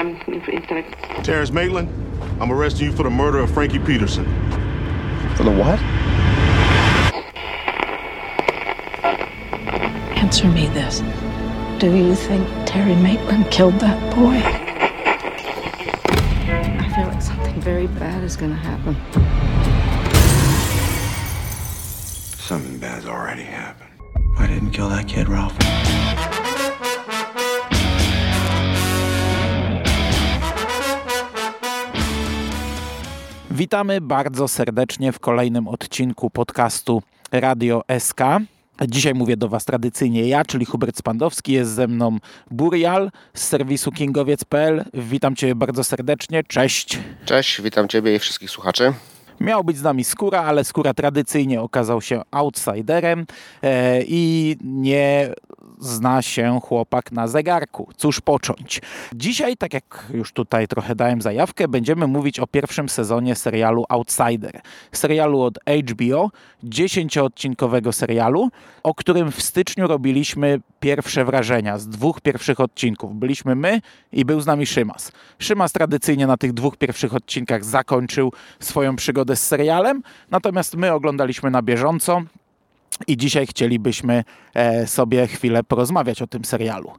um, instead of... Terrence Maitland, I'm arresting you for the murder of Frankie Peterson. For the what? Answer me this. Do you think Terry Maitland killed that boy? I feel like something very bad is gonna happen. Something bad's already happened. I didn't kill that kid, Ralph. Witamy bardzo serdecznie w kolejnym odcinku podcastu Radio SK. Dzisiaj mówię do Was tradycyjnie ja, czyli Hubert Spandowski. Jest ze mną Burial z serwisu kingowiec.pl. Witam Cię bardzo serdecznie. Cześć. Cześć, witam Ciebie i wszystkich słuchaczy. Miał być z nami Skóra, ale Skóra tradycyjnie okazał się outsiderem e, i nie zna się chłopak na zegarku. Cóż począć? Dzisiaj, tak jak już tutaj trochę dałem zajawkę, będziemy mówić o pierwszym sezonie serialu Outsider. Serialu od HBO, dziesięcioodcinkowego serialu, o którym w styczniu robiliśmy pierwsze wrażenia z dwóch pierwszych odcinków. Byliśmy my i był z nami Szymas. Szymas tradycyjnie na tych dwóch pierwszych odcinkach zakończył swoją przygodę z serialem, natomiast my oglądaliśmy na bieżąco. I dzisiaj chcielibyśmy e, sobie chwilę porozmawiać o tym serialu.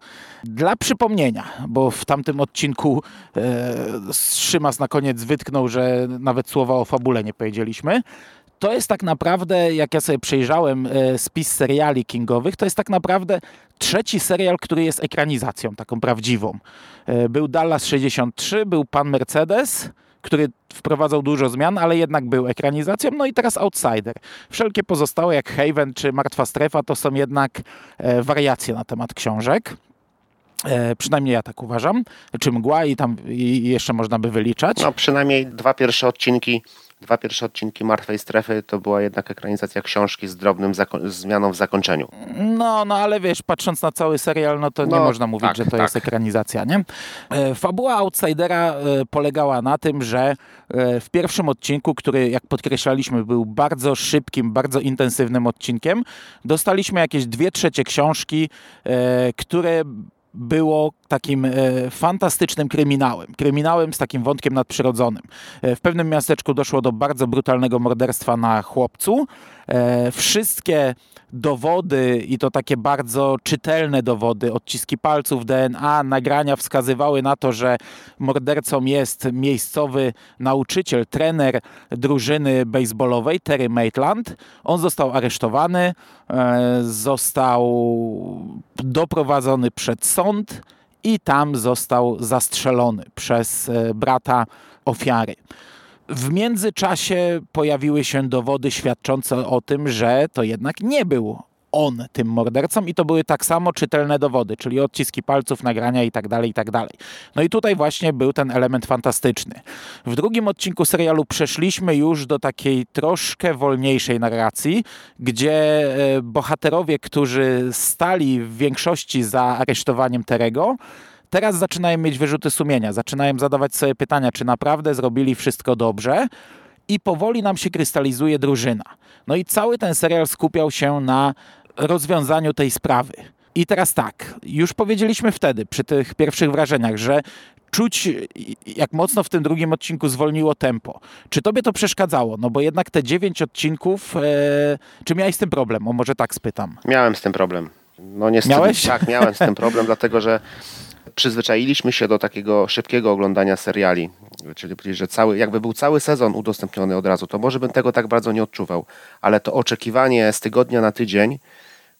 Dla przypomnienia, bo w tamtym odcinku e, Szymas na koniec wytknął, że nawet słowa o fabule nie powiedzieliśmy. To jest tak naprawdę, jak ja sobie przejrzałem e, spis seriali kingowych, to jest tak naprawdę trzeci serial, który jest ekranizacją taką prawdziwą. Był Dallas 63, był Pan Mercedes, który wprowadzał dużo zmian, ale jednak był ekranizacją. No i teraz Outsider. Wszelkie pozostałe, jak Haven czy Martwa Strefa, to są jednak e, wariacje na temat książek. E, przynajmniej ja tak uważam. Czy mgła i tam i jeszcze można by wyliczać. No przynajmniej dwa pierwsze odcinki Dwa pierwsze odcinki Martwej Strefy to była jednak ekranizacja książki z drobnym zmianą w zakończeniu. No, no ale wiesz, patrząc na cały serial, no to no, nie można mówić, tak, że to tak. jest ekranizacja, nie? E, fabuła Outsidera e, polegała na tym, że e, w pierwszym odcinku, który jak podkreślaliśmy był bardzo szybkim, bardzo intensywnym odcinkiem, dostaliśmy jakieś dwie trzecie książki, które było takim e, fantastycznym kryminałem. Kryminałem z takim wątkiem nadprzyrodzonym. E, w pewnym miasteczku doszło do bardzo brutalnego morderstwa na chłopcu. E, wszystkie dowody i to takie bardzo czytelne dowody, odciski palców, DNA, nagrania wskazywały na to, że mordercą jest miejscowy nauczyciel, trener drużyny baseballowej Terry Maitland. On został aresztowany, został doprowadzony przed sąd i tam został zastrzelony przez e, brata ofiary. W międzyczasie pojawiły się dowody świadczące o tym, że to jednak nie był on tym mordercą i to były tak samo czytelne dowody, czyli odciski palców, nagrania i tak dalej, i tak dalej. No i tutaj właśnie był ten element fantastyczny. W drugim odcinku serialu przeszliśmy już do takiej troszkę wolniejszej narracji, gdzie e, bohaterowie, którzy stali w większości za aresztowaniem Terego, teraz zaczynają mieć wyrzuty sumienia, zaczynają zadawać sobie pytania, czy naprawdę zrobili wszystko dobrze i powoli nam się krystalizuje drużyna. No i cały ten serial skupiał się na rozwiązaniu tej sprawy. I teraz tak, już powiedzieliśmy wtedy, przy tych pierwszych wrażeniach, że czuć, jak mocno w tym drugim odcinku zwolniło tempo. Czy tobie to przeszkadzało? No bo jednak te dziewięć odcinków, e, czy miałeś z tym problem? O może tak spytam. Miałem z tym problem. No niestety, Miałeś? Tak, miałem z tym problem, dlatego że przyzwyczailiśmy się do takiego szybkiego oglądania seriali. Czyli powiedzieć, że cały, jakby był cały sezon udostępniony od razu, to może bym tego tak bardzo nie odczuwał. Ale to oczekiwanie z tygodnia na tydzień,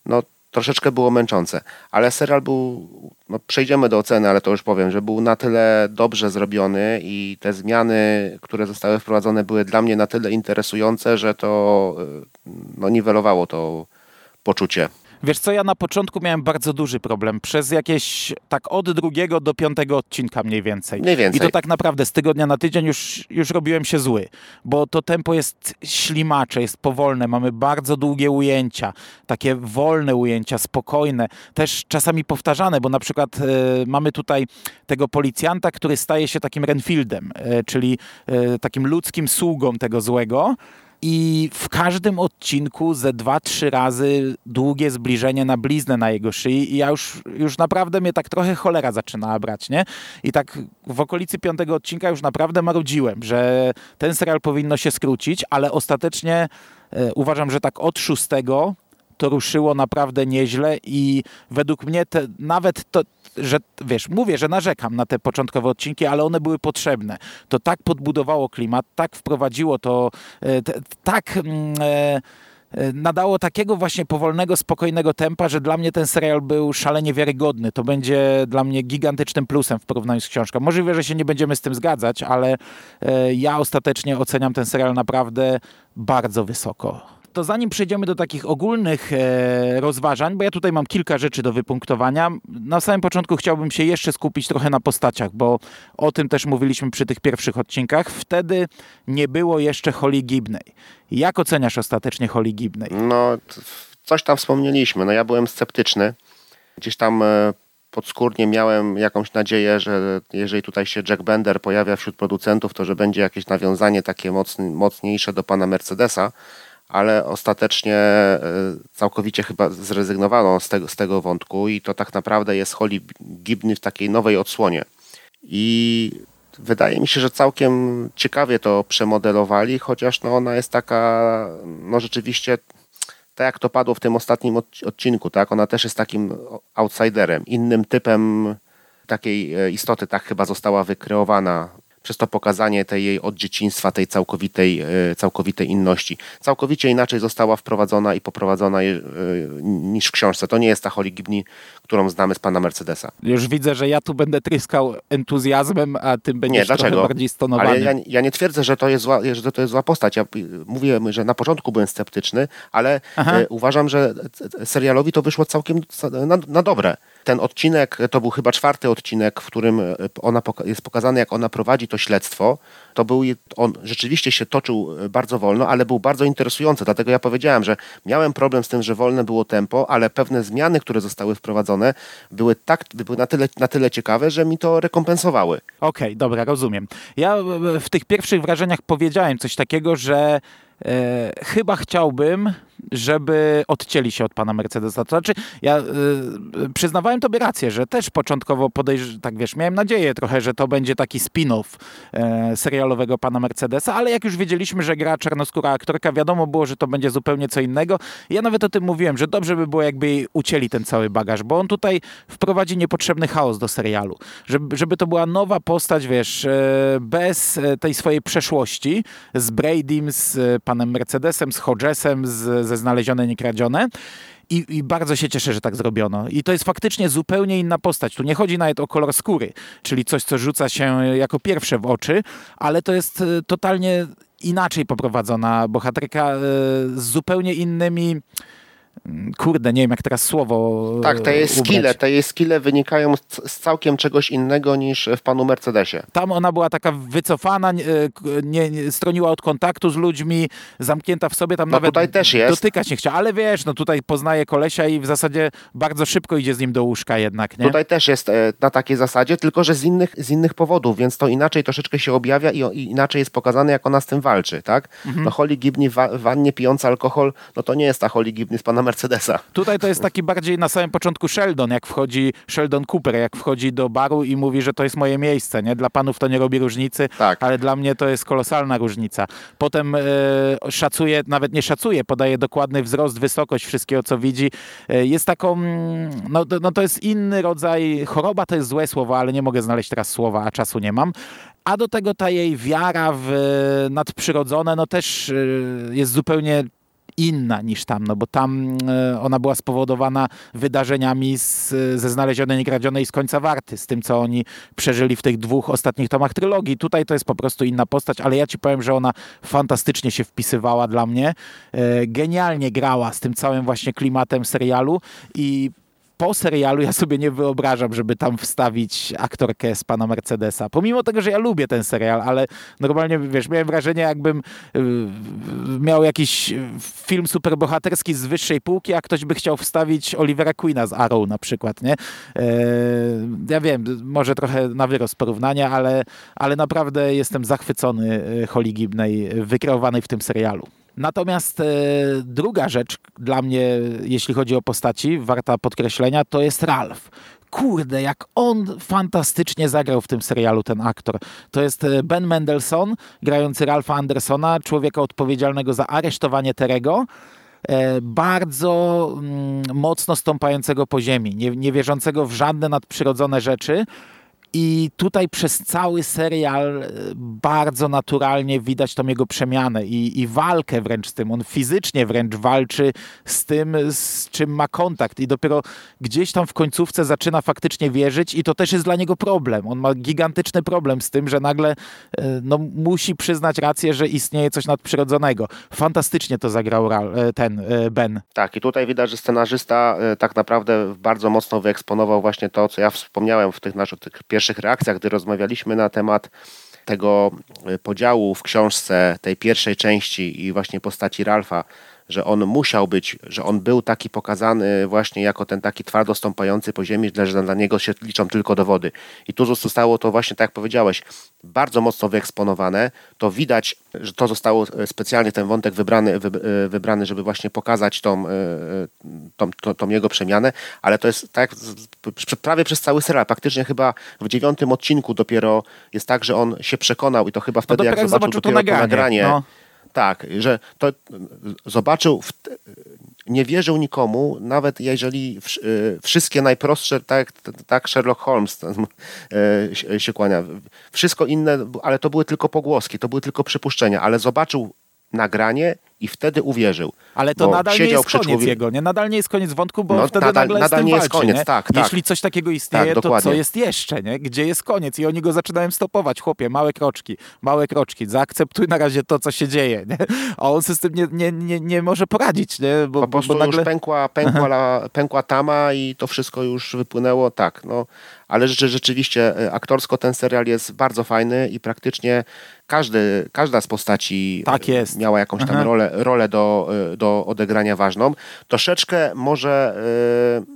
no troszeczkę było męczące. Ale serial był, no przejdziemy do oceny, ale to już powiem, że był na tyle dobrze zrobiony i te zmiany, które zostały wprowadzone były dla mnie na tyle interesujące, że to no, niwelowało to poczucie. Wiesz co, ja na początku miałem bardzo duży problem. Przez jakieś tak od drugiego do piątego odcinka mniej więcej. Mniej więcej. I to tak naprawdę z tygodnia na tydzień już, już robiłem się zły, bo to tempo jest ślimacze, jest powolne, mamy bardzo długie ujęcia, takie wolne ujęcia, spokojne, też czasami powtarzane, bo na przykład e, mamy tutaj tego policjanta, który staje się takim Renfieldem, e, czyli e, takim ludzkim sługą tego złego, i w każdym odcinku ze dwa, trzy razy długie zbliżenie na bliznę na jego szyi i ja już, już naprawdę mnie tak trochę cholera zaczynała brać, nie? I tak w okolicy piątego odcinka już naprawdę marudziłem, że ten serial powinno się skrócić, ale ostatecznie e, uważam, że tak od szóstego to ruszyło naprawdę nieźle i według mnie te, nawet to, że wiesz, mówię, że narzekam na te początkowe odcinki, ale one były potrzebne. To tak podbudowało klimat, tak wprowadziło to, e, te, tak mm, e, e, nadało takiego właśnie powolnego, spokojnego tempa, że dla mnie ten serial był szalenie wiarygodny. To będzie dla mnie gigantycznym plusem w porównaniu z książką. Możliwe, że się nie będziemy z tym zgadzać, ale e, ja ostatecznie oceniam ten serial naprawdę bardzo wysoko to zanim przejdziemy do takich ogólnych e, rozważań, bo ja tutaj mam kilka rzeczy do wypunktowania, na samym początku chciałbym się jeszcze skupić trochę na postaciach, bo o tym też mówiliśmy przy tych pierwszych odcinkach. Wtedy nie było jeszcze Holly Gibney. Jak oceniasz ostatecznie Holly Gibney? No, coś tam wspomnieliśmy. No ja byłem sceptyczny. Gdzieś tam e, podskórnie miałem jakąś nadzieję, że jeżeli tutaj się Jack Bender pojawia wśród producentów, to że będzie jakieś nawiązanie takie mocniejsze do pana Mercedesa, ale ostatecznie e, całkowicie chyba zrezygnowano z tego, z tego wątku i to tak naprawdę jest Holly Gibney w takiej nowej odsłonie. I wydaje mi się, że całkiem ciekawie to przemodelowali, chociaż no ona jest taka, no rzeczywiście, tak jak to padło w tym ostatnim odc- odcinku, tak, ona też jest takim outsiderem, innym typem takiej e, istoty, tak chyba została wykreowana przez to pokazanie tej jej od dzieciństwa, tej całkowitej, e, całkowitej inności. Całkowicie inaczej została wprowadzona i poprowadzona e, niż w książce. To nie jest ta Holly Gibney, którą znamy z pana Mercedesa. Już widzę, że ja tu będę tryskał entuzjazmem, a ty będziesz Nie, dlaczego? bardziej stonowany. Ale ja, ja nie twierdzę, że to, jest zła, że to jest zła postać. Ja mówię, że na początku byłem sceptyczny, ale Aha. e, uważam, że serialowi to wyszło całkiem na, na dobre. Ten odcinek, to był chyba czwarty odcinek, w którym ona jest pokazane, jak ona prowadzi to śledztwo. To był, on rzeczywiście się toczył e, bardzo wolno, ale był bardzo interesujący. Dlatego ja powiedziałem, że miałem problem z tym, że wolne było tempo, ale pewne zmiany, które zostały wprowadzone, były tak, były na tyle, na tyle ciekawe, że mi to rekompensowały. Okej, dobra, rozumiem. Ja e, w tych pierwszych wrażeniach powiedziałem coś takiego, że e, chyba chciałbym, żeby odcięli się od pana Mercedesa. To znaczy, ja e, przyznawałem tobie rację, że też początkowo podejrz, tak wiesz, miałem nadzieję trochę, że to będzie taki spin-off e, serialowego pana Mercedesa, ale jak już wiedzieliśmy, że gra czarnoskóra aktorka, wiadomo było, że to będzie zupełnie co innego. Ja nawet o tym mówiłem, że dobrze by było, jakby jej ucięli ten cały bagaż, bo on tutaj wprowadzi niepotrzebny chaos do serialu. Żeby, żeby to była nowa postać, wiesz, e, bez e, tej swojej przeszłości, z Bradym, z e, panem Mercedesem, z Hodgesem, z, ze Znalezione Niekradzione. I, I bardzo się cieszę, że tak zrobiono. I to jest faktycznie zupełnie inna postać. Tu nie chodzi nawet o kolor skóry, czyli coś, co rzuca się jako pierwsze w oczy, ale to jest e, totalnie inaczej poprowadzona bohaterka e, z zupełnie innymi. Kurde, nie wiem jak teraz słowo. e, Tak, te jej ubrać. skille, te jej skille wynikają z, całkiem czegoś innego niż w panu Mercedesie. Tam ona była taka wycofana, nie, nie, nie, stroniła od kontaktu z ludźmi, zamknięta w sobie, tam No nawet tutaj też jest. dotykać nie chciała, ale wiesz, no tutaj poznaje kolesia i w zasadzie bardzo szybko idzie z nim do łóżka jednak, nie? Tutaj też jest e, na takiej zasadzie, tylko że z innych, z innych powodów, więc to inaczej troszeczkę się objawia i, inaczej jest pokazane, jak ona z tym walczy, tak? Mhm. No Holly Gibney w wa- w wannie pijąca alkohol, no to nie jest ta Holly Gibney z pana Mercedesa. Tutaj to jest taki bardziej na samym początku Sheldon, jak wchodzi Sheldon Cooper, jak wchodzi do baru i mówi, że to jest moje miejsce, nie? Dla panów to nie robi różnicy, Tak. ale dla mnie to jest kolosalna różnica. Potem e, szacuje, nawet nie szacuje, podaje dokładny wzrost, wysokość wszystkiego, co widzi. E, jest taką, mm, no, to- no to jest inny rodzaj, choroba to jest złe słowo, ale nie mogę znaleźć teraz słowa, a czasu nie mam. A do tego ta jej wiara w e, nadprzyrodzone, no też jest zupełnie inna niż tam, no bo tam e, ona była spowodowana wydarzeniami z, ze znalezionej niekradzionej z końca warty, z tym, co oni przeżyli w tych dwóch ostatnich tomach trylogii. Tutaj to jest po prostu inna postać, ale ja ci powiem, że ona fantastycznie się wpisywała dla mnie. E, Genialnie grała z tym całym właśnie klimatem serialu i po serialu ja sobie nie wyobrażam, żeby tam wstawić aktorkę z pana Mercedesa. Pomimo tego, że ja lubię ten serial, ale normalnie, wiesz, miałem wrażenie, jakbym yy, miał jakiś film superbohaterski z wyższej półki, a ktoś by chciał wstawić Olivera Queena z Arrow na przykład, nie? Eee, ja wiem, może trochę na wyrost porównania, ale, ale naprawdę jestem zachwycony e, Holly Gibney, wykreowanej w tym serialu. Natomiast e, druga rzecz dla mnie, jeśli chodzi o postaci, warta podkreślenia, to jest Ralph. Kurde, jak on fantastycznie zagrał w tym serialu, ten aktor. To jest e, Ben Mendelssohn, grający Ralpha Andersona, człowieka odpowiedzialnego za aresztowanie Terego e, bardzo mm, mocno stąpającego po ziemi, nie, nie wierzącego w żadne nadprzyrodzone rzeczy. I tutaj przez cały serial e, bardzo naturalnie widać tą jego przemianę i, i walkę wręcz z tym. On fizycznie wręcz walczy z tym, z czym ma kontakt i dopiero gdzieś tam w końcówce zaczyna faktycznie wierzyć i to też jest dla niego problem. On ma gigantyczny problem z tym, że nagle e, no, musi przyznać rację, że istnieje coś nadprzyrodzonego. Fantastycznie to zagrał e, ten Ben. Tak, i tutaj widać, że scenarzysta tak naprawdę bardzo mocno wyeksponował właśnie to, co ja wspomniałem w tych naszych tych pierwszych reakcjach, gdy rozmawialiśmy na temat tego e, podziału w książce, tej pierwszej części i właśnie postaci Ralfa, że on musiał być, że on był taki pokazany właśnie jako ten taki twardo stąpający po ziemi, że dla niego się liczą tylko dowody. I tu zostało to właśnie, tak jak powiedziałeś, bardzo mocno wyeksponowane. To widać, że to zostało specjalnie ten wątek wybrany, wybrany żeby właśnie pokazać tą, e, tą, tą, tą jego przemianę, ale to jest tak prawie przez cały serial. Praktycznie chyba w dziewiątym odcinku dopiero jest tak, że on się przekonał i to chyba wtedy, no jak, jak zobaczył, to nagranie, nagranie no tak, że to zobaczył, nie wierzył nikomu, nawet jeżeli y, wszystkie najprostsze, tak, tak Sherlock Holmes y, się kłania, wszystko inne, ale to były tylko pogłoski, to były tylko przypuszczenia, ale zobaczył nagranie i wtedy uwierzył. Ale to nadal nie jest koniec człowiek... jego, nie? Nadal nie jest koniec wątku, bo no, wtedy nadal, nagle nadal nie jest walczy, koniec, nie? tak, tak. Jeśli coś takiego istnieje, tak, to co jest jeszcze, nie? Gdzie jest koniec? I oni go zaczynają stopować, chłopie, małe kroczki, małe kroczki, zaakceptuj na razie to, co się dzieje, nie? A on tym nie, nie, nie, nie może poradzić, nie? Bo, po prostu bo nagle... już pękła, pękła, pękła tama i to wszystko już wypłynęło, tak, no. Ale rzeczywiście e, aktorsko ten serial jest bardzo fajny i praktycznie każdy, każda z postaci tak miała jakąś tam rolę, rolę do, y, do odegrania ważną. Troszeczkę może...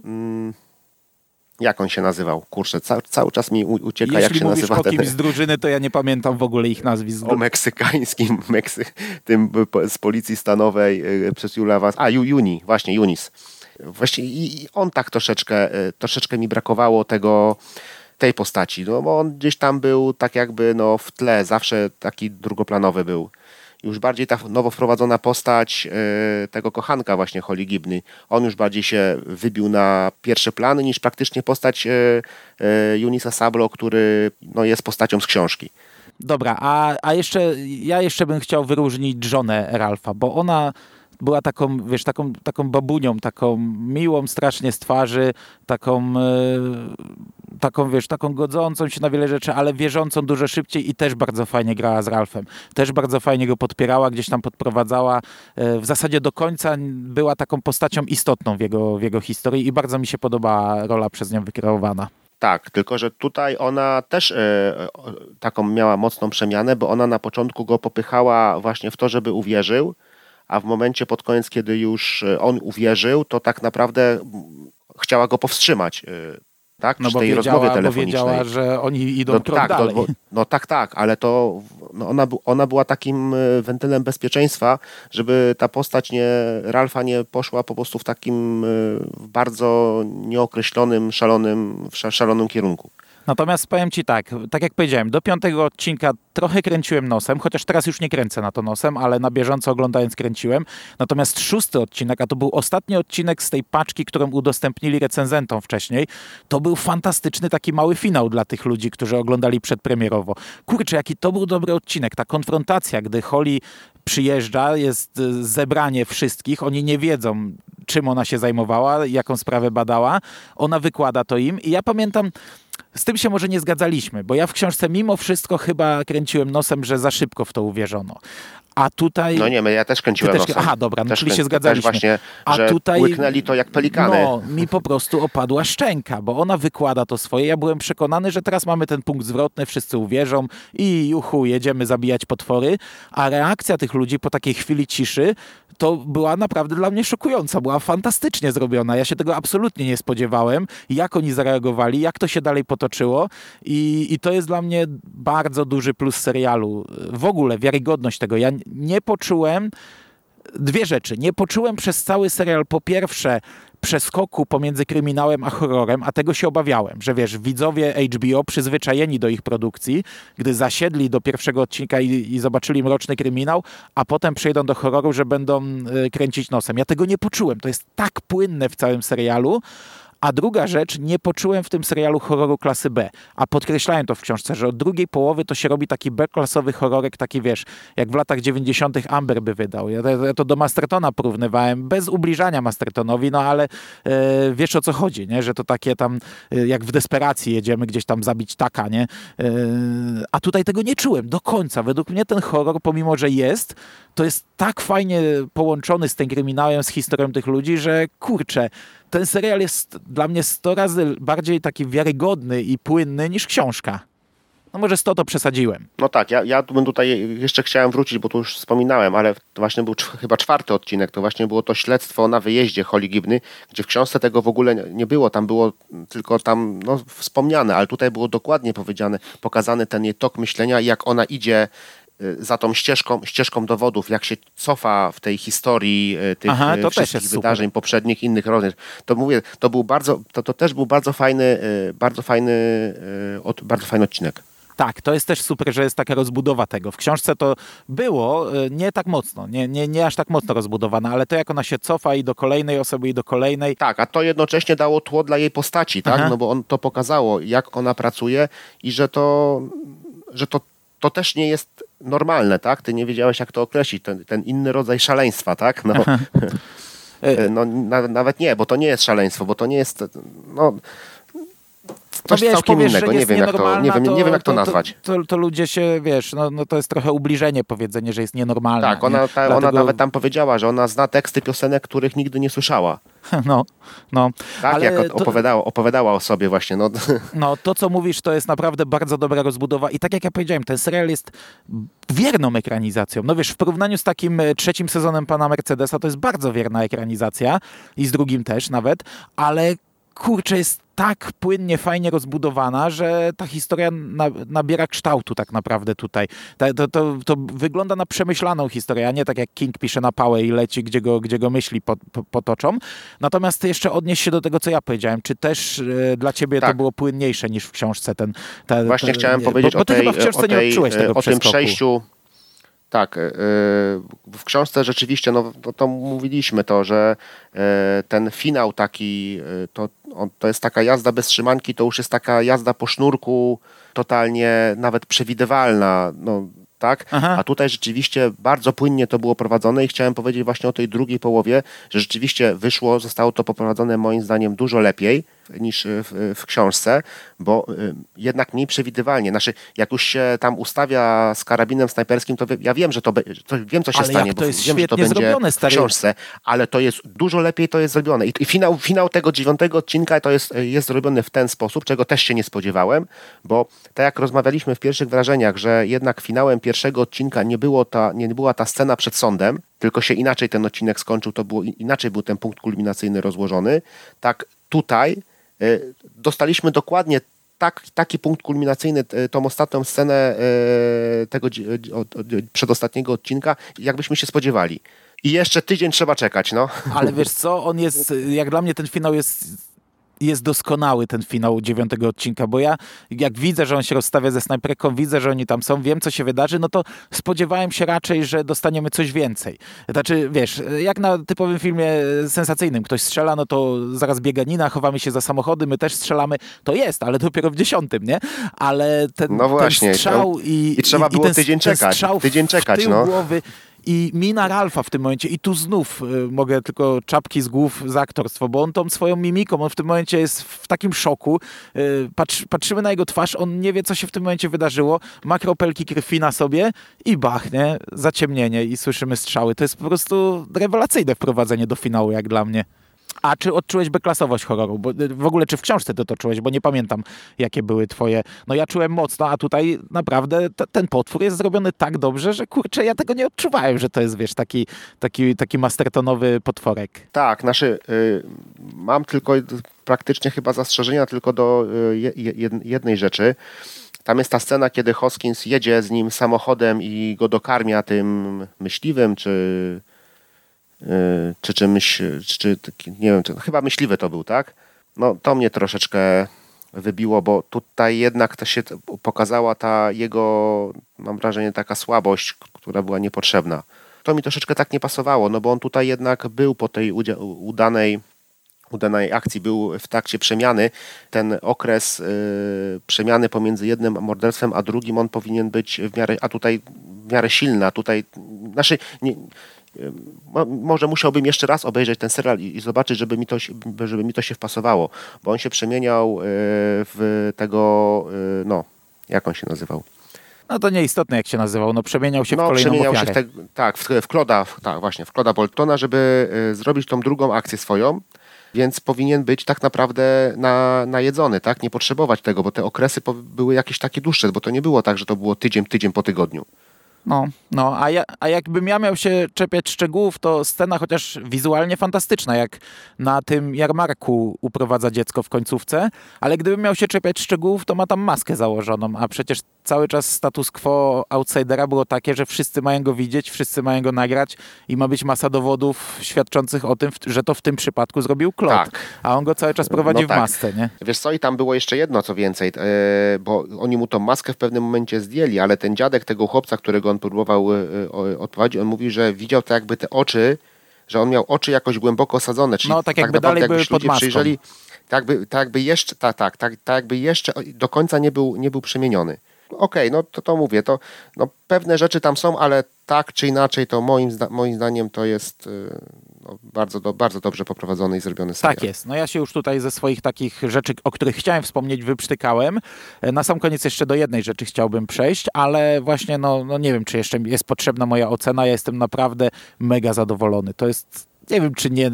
Yy, jak on się nazywał? Kurczę, cały, cały czas mi ucieka, Jeśli jak się nazywa. o kimś z drużyny, to ja nie pamiętam w ogóle ich nazwisk. O meksykańskim, Meksyk, tym z policji stanowej y, przez Jula Was. A, Juni, właśnie, Junis. Właśnie i on tak troszeczkę, y, troszeczkę mi brakowało tego, tej postaci, no bo on gdzieś tam był tak jakby no, w tle, zawsze taki drugoplanowy był już bardziej ta nowo wprowadzona postać e, tego kochanka właśnie Holly Gibney, on już bardziej się wybił na pierwsze plany niż praktycznie postać Junisa e, e, Sablo, który no, jest postacią z książki. Dobra, a, a jeszcze ja jeszcze bym chciał wyróżnić żonę Ralfa, bo ona była taką, wiesz, taką, taką babunią, taką miłą strasznie z twarzy, taką, taką, wiesz, taką godzącą się na wiele rzeczy, ale wierzącą dużo szybciej i też bardzo fajnie grała z Ralfem. Też bardzo fajnie go podpierała, gdzieś tam podprowadzała. Yy, w zasadzie do końca była taką postacią istotną w jego, w jego historii i bardzo mi się podobała rola przez nią wykreowana. Tak, tylko że tutaj ona też e, taką miała mocną przemianę, bo ona na początku go popychała właśnie w to, żeby uwierzył, a w momencie pod koniec, kiedy już e, on uwierzył, to tak naprawdę chciała go powstrzymać. E, tak? No Przy tej wiedziała, rozmowie telefonicznej. Bo wiedziała, że oni idą no, tak, dalej. No, no, tak, tak, ale to no ona, ona była takim e, wentylem bezpieczeństwa, żeby ta postać nie, Ralfa nie poszła po prostu w takim bardzo nieokreślonym, szalonym, szalonym kierunku. Natomiast powiem Ci tak, tak jak powiedziałem, do piątego odcinka trochę kręciłem nosem, chociaż teraz już nie kręcę na to nosem, ale na bieżąco oglądając kręciłem. Natomiast szósty odcinek, a to był ostatni odcinek z tej paczki, którą udostępnili recenzentom wcześniej, to był fantastyczny taki mały finał dla tych ludzi, którzy oglądali przedpremierowo. Kurczę, jaki to był dobry odcinek, ta konfrontacja, gdy Holly przyjeżdża, jest e, zebranie wszystkich, oni nie wiedzą, czym ona się zajmowała, jaką sprawę badała. Ona wykłada to im i ja pamiętam, z tym się może nie zgadzaliśmy, bo ja w książce mimo wszystko chyba kręciłem nosem, że za szybko w to uwierzono. A tutaj... No nie, my ja też kręciłem też, nosem. Aha, dobra, no czyli się zgadzaliśmy. właśnie, A tutaj łyknęli to jak pelikany. No, mi po prostu opadła szczęka, bo ona wykłada to swoje. Ja byłem przekonany, że teraz mamy ten punkt zwrotny, wszyscy uwierzą i juchu, jedziemy zabijać potwory. A reakcja tych ludzi po takiej chwili ciszy to była naprawdę dla mnie szokująca, była fantastycznie zrobiona. Ja się tego absolutnie nie spodziewałem, jak oni zareagowali, jak to się dalej potoczyło i, i to jest dla mnie bardzo duży plus serialu. W ogóle wiarygodność tego. Ja nie poczułem dwie rzeczy. Nie poczułem przez cały serial po pierwsze przeskoku pomiędzy kryminałem a horrorem, a tego się obawiałem, że wiesz, widzowie HBO przyzwyczajeni do ich produkcji, gdy zasiedli do pierwszego odcinka i, i zobaczyli mroczny kryminał, a potem przejdą do horroru, że będą y, kręcić nosem. Ja tego nie poczułem. To jest tak płynne w całym serialu, a druga rzecz, nie poczułem w tym serialu horroru klasy B. A podkreślałem to w książce, że od drugiej połowy to się robi taki B-klasowy horrorek, taki wiesz, jak w latach 90. Amber by wydał. Ja to, to do Mastertona porównywałem, bez ubliżania Mastertonowi, no ale e, wiesz o co chodzi, nie? że to takie tam, e, jak w desperacji jedziemy gdzieś tam zabić taka, nie? E, a tutaj tego nie czułem do końca. Według mnie ten horror, pomimo że jest, to jest tak fajnie połączony z tym kryminałem, z historią tych ludzi, że kurczę, ten serial jest dla mnie 100 razy bardziej taki wiarygodny i płynny niż książka. No może 100 to przesadziłem. No tak, ja, ja bym tutaj jeszcze chciałem wrócić, bo tu już wspominałem, ale właśnie był chyba czwarty odcinek, to właśnie było to śledztwo na wyjeździe Holly Gibny, gdzie w książce tego w ogóle nie było, tam było tylko tam no, wspomniane, ale tutaj było dokładnie powiedziane, pokazany ten jej tok myślenia, jak ona idzie za tą ścieżką, ścieżką dowodów, jak się cofa w tej historii y, tych Aha, y, wszystkich wydarzeń super. poprzednich, innych rozwiązań. To mówię, to był bardzo, to, to też był bardzo fajny, bardzo fajny, bardzo fajny odcinek. Tak, to jest też super, że jest taka rozbudowa tego. W książce to było nie tak mocno, nie, nie, nie aż tak mocno rozbudowana, ale to jak ona się cofa i do kolejnej osoby, i do kolejnej. Tak, a to jednocześnie dało tło dla jej postaci, tak? Aha. No bo on to pokazało, jak ona pracuje i że to, że to to też nie jest normalne, tak? Ty nie wiedziałeś, jak to określić, ten, ten inny rodzaj szaleństwa, tak? No, no na, nawet nie, bo to nie jest szaleństwo, bo to nie jest, no, coś no wiesz, całkiem powiesz, innego, nie wiem, jak to, nie, wiem, nie wiem jak to, to nazwać. To, to, ludzie się, wiesz, no, no to jest trochę ubliżenie powiedzenie, że jest nienormalne. Tak, ona, ta, Dlatego... ona nawet tam powiedziała, że ona zna teksty piosenek, których nigdy nie słyszała. No, no. Tak, Ale jak opowiadała, opowiadała o sobie właśnie. No. no, to co mówisz, to jest naprawdę bardzo dobra rozbudowa i tak jak ja powiedziałem, ten serial jest wierną ekranizacją. No wiesz, w porównaniu z takim e, trzecim sezonem Pana Mercedesa, to jest bardzo wierna ekranizacja i z drugim też nawet, ale kurczę, jest tak płynnie, fajnie rozbudowana, że ta historia na, nabiera kształtu tak naprawdę tutaj. To, to, to, to, wygląda na przemyślaną historię, a nie tak jak King pisze na pałę i leci, gdzie go, gdzie go myśli po, po, potoczą. Natomiast jeszcze odnieść się do tego, co ja powiedziałem. Czy też e, dla ciebie tak. to było płynniejsze niż w książce? Ten, Właśnie chciałem powiedzieć bo, bo o, tej, o, tej, o tym przejściu tak, e, w książce rzeczywiście, no, no to mówiliśmy to, że e, ten finał taki, e, to, to jest taka jazda bez trzymanki, to już jest taka jazda po sznurku, totalnie nawet przewidywalna. No, tak? A tutaj rzeczywiście bardzo płynnie to było prowadzone i chciałem powiedzieć właśnie o tej drugiej połowie, że rzeczywiście wyszło, zostało to poprowadzone moim zdaniem dużo lepiej niż w, w, książce, bo y, jednak mniej przewidywalnie. Znaczy, jak już się tam ustawia z karabinem snajperskim, to ja wiem, że to, to wiem, co się ale stanie, to bo jest wiem, że to będzie zrobione, w książce, ale to jest dużo lepiej to jest zrobione. I, i finał, finał tego dziewiątego odcinka to jest, jest zrobiony w ten sposób, czego też się nie spodziewałem, bo tak jak rozmawialiśmy w pierwszych wrażeniach, że jednak finałem pierwszego odcinka nie, było ta, nie była ta scena przed sądem, tylko się inaczej ten odcinek skończył, to było inaczej był ten punkt kulminacyjny rozłożony. Tak tutaj E, dostaliśmy dokładnie tak, taki punkt kulminacyjny, e, tą ostatnią scenę e, tego przedostatniego odcinka, jakbyśmy się spodziewali. I jeszcze tydzień trzeba czekać, no. Ale wiesz co, on jest, jak dla mnie ten finał jest jest doskonały ten finał dziewiątego odcinka, bo ja jak widzę, że on się rozstawia ze snajperką, widzę, że oni tam są, wiem co się wydarzy, no to spodziewałem się raczej, że dostaniemy coś więcej. Znaczy, wiesz, jak na typowym filmie sensacyjnym, ktoś strzela, no to zaraz bieganina, chowamy się za samochody, my też strzelamy, to jest, ale dopiero w dziesiątym, nie? Ale ten, no właśnie, ten strzał i, i trzeba i, było i ten, tydzień czekać, tydzień czekać, w tył no. głowy i mina Ralfa w tym momencie, i tu znów y, mogę tylko czapki z głów za aktorstwo, bo on tą swoją mimiką, on w tym momencie jest w takim szoku. Y, patrz, patrzymy na jego twarz, on nie wie, co się w tym momencie wydarzyło. Ma kropelki krwi na sobie i bach, nie? Zaciemnienie i słyszymy strzały. To jest po prostu rewelacyjne wprowadzenie do finału, jak dla mnie. A czy odczułeś beklasowość horroru? Bo y, w ogóle czy w książce ty to czułeś? Bo nie pamiętam, jakie były twoje... No ja czułem mocno, a tutaj naprawdę t- ten potwór jest zrobiony tak dobrze, że kurczę, ja tego nie odczuwałem, że to jest, wiesz, taki, taki, taki mastertonowy potworek. Tak, znaczy y, mam tylko praktycznie chyba zastrzeżenia tylko do y, je, jednej rzeczy. Tam jest ta scena, kiedy Hoskins jedzie z nim samochodem i go dokarmia tym myśliwym, czy czy czymś, czy, czy nie wiem, czy, chyba myśliwy to był, tak? No to mnie troszeczkę wybiło, bo tutaj jednak to się pokazała ta jego, mam wrażenie, taka słabość, która była niepotrzebna. To mi troszeczkę tak nie pasowało, no bo on tutaj jednak był po tej udanej udanej akcji był w trakcie przemiany. Ten okres y, przemiany pomiędzy jednym morderstwem a drugim, on powinien być w miarę, a tutaj w miarę silny, a tutaj, znaczy, nie, może musiałbym jeszcze raz obejrzeć ten serial i, zobaczyć, żeby mi, to, żeby mi to się wpasowało, bo on się przemieniał y, w tego, y, no, jak on się nazywał? No to nieistotne, jak się nazywał. No przemieniał się no, w kolejną przemieniał ofiarę. się w te, tak, w, w Kloda, tak, właśnie, w Kloda Boltona, żeby y, zrobić tą drugą akcję swoją więc powinien być tak naprawdę na, najedzony, tak? Nie potrzebować tego, bo te okresy były jakieś takie dłuższe, bo to nie było tak, że to było tydzień, tydzień po tygodniu. No, no a, ja, a jakbym ja miał się czepiać szczegółów, to scena chociaż wizualnie fantastyczna, jak na tym jarmarku uprowadza dziecko w końcówce, ale gdybym miał się czepiać szczegółów, to ma tam maskę założoną, a przecież cały czas status quo outsidera było takie, że wszyscy mają go widzieć, wszyscy mają go nagrać i ma być masa dowodów świadczących o tym, że to w tym przypadku zrobił Klot. Tak. A on go cały czas prowadzi no tak. w masce, nie? Wiesz co, i tam było jeszcze jedno, co więcej, yy, bo oni mu tą maskę w pewnym momencie zdjęli, ale ten dziadek tego chłopca, którego on próbował yy, odprowadzić, on mówi, że widział tak jakby te oczy, że on miał oczy jakoś głęboko osadzone, czyli no, tak, jakby tak naprawdę dalej były pod maską. przyjrzeli, tak jakby, tak jakby jeszcze, tak, tak, tak, tak jakby jeszcze do końca nie był, nie był przemieniony okej, okay, no to, to mówię, to no, pewne rzeczy tam są, ale tak czy inaczej to moim, zda moim zdaniem to jest y, no, bardzo, do, bardzo dobrze poprowadzony i zrobiony serial. Tak jest. No ja się już tutaj ze swoich takich rzeczy, o których chciałem wspomnieć, wyprztykałem. E, na sam koniec jeszcze do jednej rzeczy chciałbym przejść, ale właśnie no, no nie wiem, czy jeszcze jest potrzebna moja ocena. Ja jestem naprawdę mega zadowolony. To jest, nie wiem, czy nie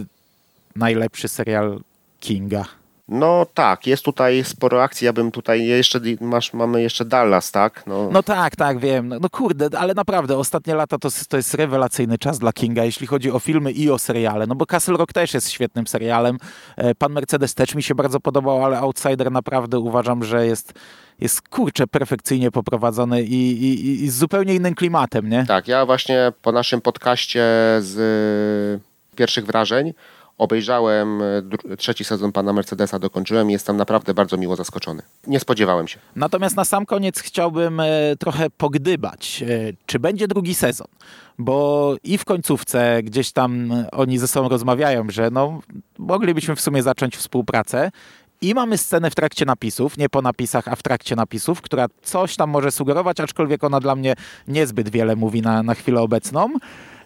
najlepszy serial Kinga. No tak, jest tutaj sporo akcji. Ja bym tutaj jeszcze masz, mamy jeszcze Dallas, tak? No, no tak, tak, wiem. No, no, kurde, ale naprawdę ostatnie lata to, to jest rewelacyjny czas dla Kinga, jeśli chodzi o filmy i o seriale. No bo Castle Rock też jest świetnym serialem. E, Pan Mercedes też mi się bardzo podobał, ale Outsider naprawdę uważam, że jest jest kurczę perfekcyjnie poprowadzony i, i, i z zupełnie innym klimatem, nie? Tak, ja właśnie po naszym podcaście z pierwszych wrażeń Obejrzałem e, trzeci sezon pana Mercedesa, dokończyłem i jestem naprawdę bardzo miło zaskoczony. Nie spodziewałem się. Natomiast na sam koniec chciałbym e, trochę pogdybać, e, czy będzie drugi sezon. Bo i w końcówce gdzieś tam oni ze sobą rozmawiają, że no, moglibyśmy w sumie zacząć współpracę. I mamy scenę w trakcie napisów, nie po napisach, a w trakcie napisów, która coś tam może sugerować, aczkolwiek ona dla mnie niezbyt wiele mówi na, na chwilę obecną.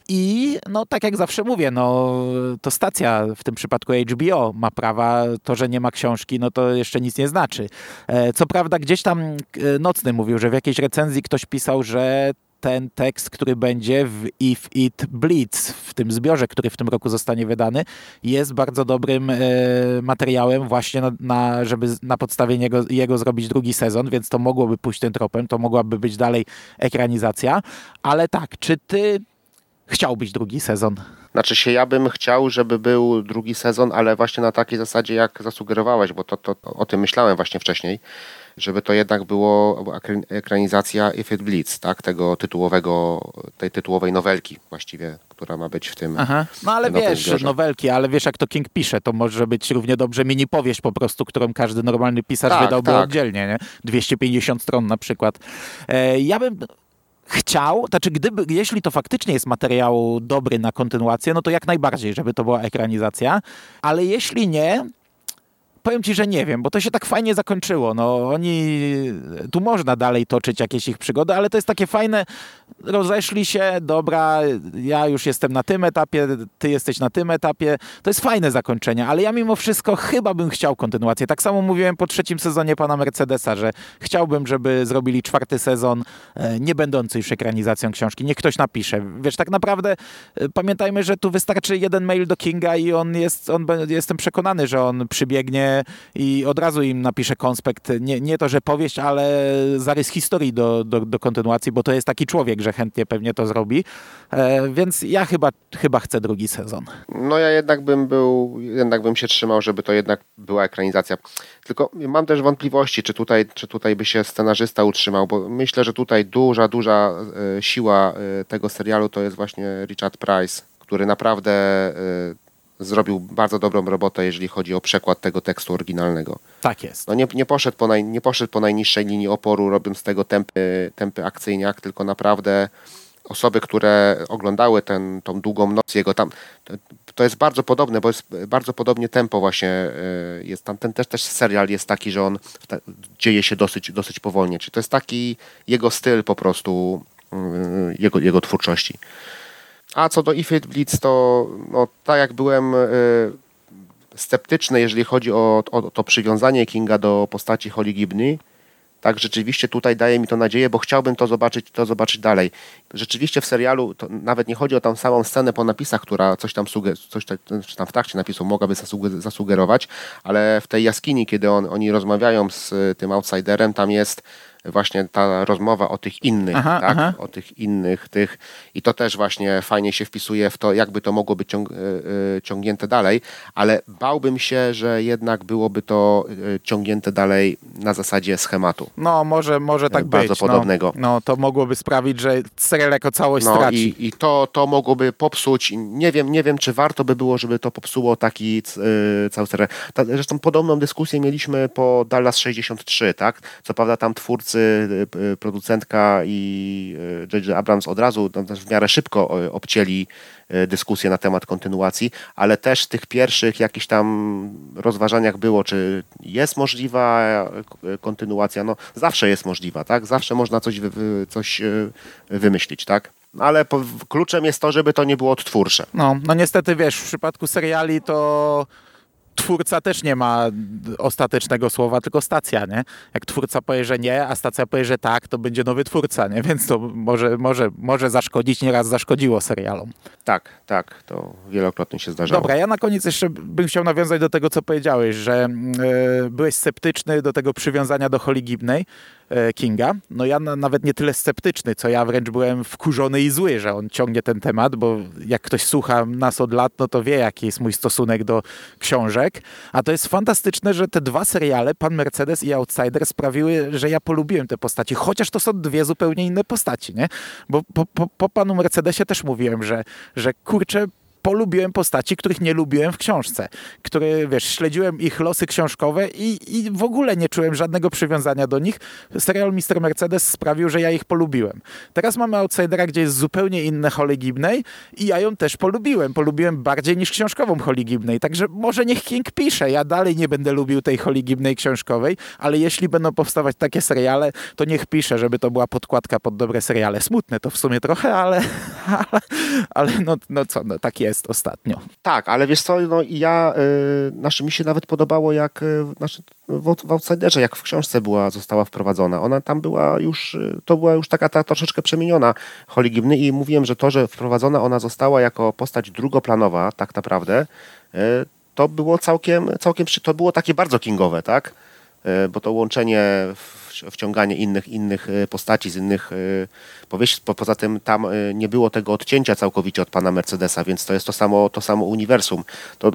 I no tak jak zawsze mówię, no to stacja, w tym przypadku HBO, ma prawa, to, że nie ma książki, no to jeszcze nic nie znaczy. E, co prawda gdzieś tam e, Nocny mówił, że w jakiejś recenzji ktoś pisał, że ten tekst, który będzie w If It Bleeds, w tym zbiorze, który w tym roku zostanie wydany, jest bardzo dobrym e, materiałem właśnie na, na, żeby na podstawie niego, jego zrobić drugi sezon, więc to mogłoby pójść tym tropem, to mogłaby być dalej ekranizacja. Ale tak, czy ty chciałbyś drugi sezon? Znaczy się, ja bym chciał, żeby był drugi sezon, ale właśnie na takiej zasadzie, jak zasugerowałeś, bo to, to, o tym myślałem właśnie wcześniej, żeby to jednak było ekranizacja If It Bleeds, tak? Tego tytułowego, tej tytułowej nowelki właściwie, która ma być w tym. Aha. No ale wiesz, zbiorze. nowelki, ale wiesz jak to King pisze, to może być równie dobrze mini powieść po prostu, którą każdy normalny pisarz tak, wydałby tak. oddzielnie, nie? 250 stron na przykład. E, ja bym chciał, znaczy gdyby, jeśli to faktycznie jest materiał dobry na kontynuację, no to jak najbardziej, żeby to była ekranizacja, ale jeśli nie, powiem ci, że nie wiem, bo to się tak fajnie zakończyło. No, oni, tu można dalej toczyć jakieś ich przygody, ale to jest takie fajne, rozeszli się, dobra, ja już jestem na tym etapie, ty jesteś na tym etapie. To jest fajne zakończenie, ale ja mimo wszystko chyba bym chciał kontynuację. Tak samo mówiłem po trzecim sezonie pana Mercedesa, że chciałbym, żeby zrobili czwarty sezon, e, nie będący już ekranizacją książki. Niech ktoś napisze. Wiesz, tak naprawdę e, pamiętajmy, że tu wystarczy jeden mail do Kinga i on jest, on, jestem przekonany, że on przybiegnie i od razu im napiszę konspekt, nie, nie to, że powieść, ale zarys historii do, do, do kontynuacji, bo to jest taki człowiek, że chętnie pewnie to zrobi. E, więc ja chyba, chyba chcę drugi sezon. No ja jednak bym był, jednak bym się trzymał, żeby to jednak była ekranizacja. Tylko mam też wątpliwości, czy tutaj, czy tutaj by się scenarzysta utrzymał, bo myślę, że tutaj duża, duża e, siła e, tego serialu to jest właśnie Richard Price, który naprawdę y, zrobił bardzo dobrą robotę, jeżeli chodzi o przekład tego tekstu oryginalnego. Tak jest. No nie, nie, poszedł po naj, nie poszedł po najniższej linii oporu, robiąc z tego tempy, tempy akcyjniak, tylko naprawdę osoby, które oglądały ten, tą długą noc jego tam, to, to jest bardzo podobne, bo jest bardzo podobnie tempo właśnie y, jest tam, ten też, też serial jest taki, że on ta, dzieje się dosyć, dosyć powolnie, czyli to jest taki jego styl po prostu y, jego, jego twórczości. A co do If It Bleeds, to no, tak jak byłem y, sceptyczny, jeżeli chodzi o, o to przywiązanie Kinga do postaci Holly Gibney, tak rzeczywiście tutaj daje mi to nadzieję, bo chciałbym to zobaczyć, to zobaczyć dalej. Rzeczywiście w serialu nawet nie chodzi o tą samą scenę po napisach, która coś tam, suge- coś czy tam w trakcie napisu mogłaby zasuge- zasugerować, ale w tej jaskini, kiedy on, oni rozmawiają z tym outsiderem, tam jest właśnie ta rozmowa o tych innych, Aha, tak? aha. o tych innych, tych i to też właśnie fajnie się wpisuje w to, jakby to mogło być ciąg, y, y, ciągnięte dalej, ale bałbym się, że jednak byłoby to y, ciągnięte dalej na zasadzie schematu. No, może, może tak Bardzo być. podobnego. No, no, to mogłoby sprawić, że serial jako całość No straci. i, i to, to mogłoby popsuć, nie wiem, nie wiem, czy warto by było, żeby to popsuło taki c- y, cały serial. Ta, zresztą podobną dyskusję mieliśmy po Dallas 63, tak? Co prawda tam twórcy, producentka i y, J.J. Abrams od razu no, w miarę szybko y, obcięli y, dyskusję na temat kontynuacji, ale też w tych pierwszych jakichś tam rozważaniach było, czy jest możliwa y, kontynuacja. No zawsze jest możliwa, tak? Zawsze można coś, wy, coś y, wymyślić, tak? Ale kluczem jest to, żeby to nie było odtwórcze. No, no niestety wiesz, w przypadku seriali to twórca też nie ma ostatecznego słowa, tylko stacja, nie? Jak twórca powie, że nie, a stacja powie, że tak, to będzie nowy twórca, nie? Więc to może, może, może zaszkodzić, nieraz zaszkodziło serialom. Tak, tak, to wielokrotnie się zdarzało. Dobra, ja na koniec jeszcze bym chciał nawiązać do tego, co powiedziałeś, że e, byłeś sceptyczny do tego przywiązania do Holly Gibney e, Kinga. No ja na, nawet nie tyle sceptyczny, co ja wręcz byłem wkurzony i zły, że on ciągnie ten temat, bo jak ktoś słucha nas od lat, no to wie, jaki jest mój stosunek do książek. A to jest fantastyczne, że te dwa seriale, Pan Mercedes i Outsider, sprawiły, że ja polubiłem te postaci, chociaż to są dwie zupełnie inne postaci, nie? Bo po, po, po Panu Mercedesie też mówiłem, że, że kurczę, polubiłem postaci, których nie lubiłem w książce, które, wiesz, śledziłem ich losy książkowe i, i w ogóle nie czułem żadnego przywiązania do nich. Serial Mr. Mercedes sprawił, że ja ich polubiłem. Teraz mamy Outsidera, gdzie jest zupełnie inne Holly Gibney i ja ją też polubiłem. Polubiłem bardziej niż książkową Holly Gibney, także może niech King pisze. Ja dalej nie będę lubił tej Holly Gibney książkowej, ale jeśli będą powstawać takie seriale, to niech pisze, żeby to była podkładka pod dobre seriale. Smutne to w sumie trochę, ale, ale, ale no, no co, no tak jest ostatnio. Tak, ale wiesz co, no i ja, y, znaczy mi się nawet podobało jak, y, znaczy w, w Outsiderze, jak w książce była, została wprowadzona. Ona tam była już, y, to była już taka ta, troszeczkę przemieniona Holly Gibney i mówiłem, że to, że wprowadzona ona została jako postać drugoplanowa tak naprawdę, y, to było całkiem, całkiem, to było takie bardzo kingowe, tak? Y, Bo to łączenie, w- wciąganie innych, innych y, postaci z innych y, powieści. Po, poza tym tam y, nie było tego odcięcia całkowicie od pana Mercedesa, więc to jest to samo, to samo uniwersum. To,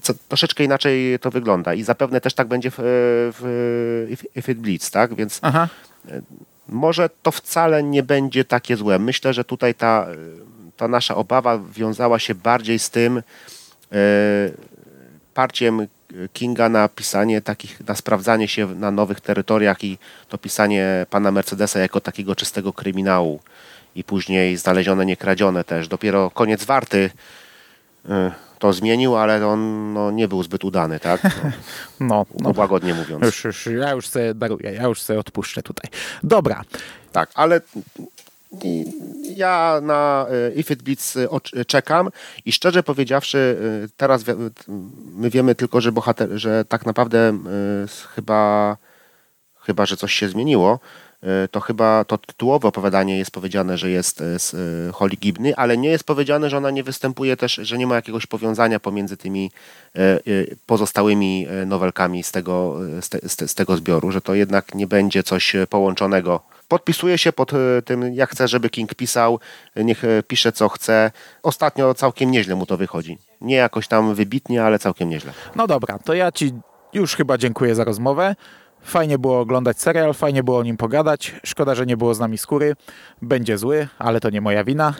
co, troszeczkę inaczej to wygląda i zapewne też tak będzie w, w If, If It Bleeds, tak? Więc Aha. może to wcale nie będzie takie złe. Myślę, że tutaj ta, ta nasza obawa wiązała się bardziej z tym e, parciem Kinga na pisanie takich, na sprawdzanie się na nowych terytoriach i to pisanie pana Mercedesa jako takiego czystego kryminału i później znalezione, niekradzione też. Dopiero koniec warty e, to zmienił, ale on no, nie był zbyt udany, tak? No, No, no. łagodnie mówiąc. Już, już, ja już sobie daruję, ja już sobie odpuszczę tutaj. Dobra, Tak, ale ja na e, If It Bleeds e, oc- czekam. I szczerze powiedziawszy, e, teraz my wiemy tylko, że bohater, że tak naprawdę e, chyba, chyba, że coś się zmieniło, e, to chyba to tytułowe opowiadanie jest powiedziane, że jest e, z e, Holly Gibney, ale nie jest powiedziane, że ona nie występuje też, że nie ma jakiegoś powiązania pomiędzy tymi e, e, pozostałymi e, nowelkami z tego, e, z, te, z, te, z tego zbioru, że to jednak nie będzie coś e, połączonego. Podpisuję się pod e, tym, jak chcę, żeby King pisał, niech e, pisze co chce. Ostatnio całkiem nieźle mu to wychodzi. Nie jakoś tam wybitnie, ale całkiem nieźle. no dobra, to ja ci już chyba dziękuję za rozmowę. Fajnie było oglądać serial, fajnie było o nim pogadać. Szkoda, że nie było z nami skóry. Będzie zły, ale to nie moja wina.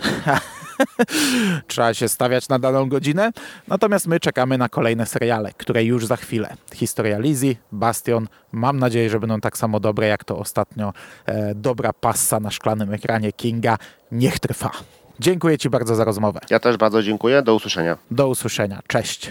Trzeba się stawiać na daną godzinę. Natomiast my czekamy na kolejne seriale, które już za chwilę. Historia Lizzie, Bastion. Mam nadzieję, że będą tak samo dobre jak to ostatnio e, dobra passa na szklanym ekranie Kinga. Niech trwa. Dziękuję Ci bardzo za rozmowę. Ja też bardzo dziękuję. Do usłyszenia. Do usłyszenia. Cześć.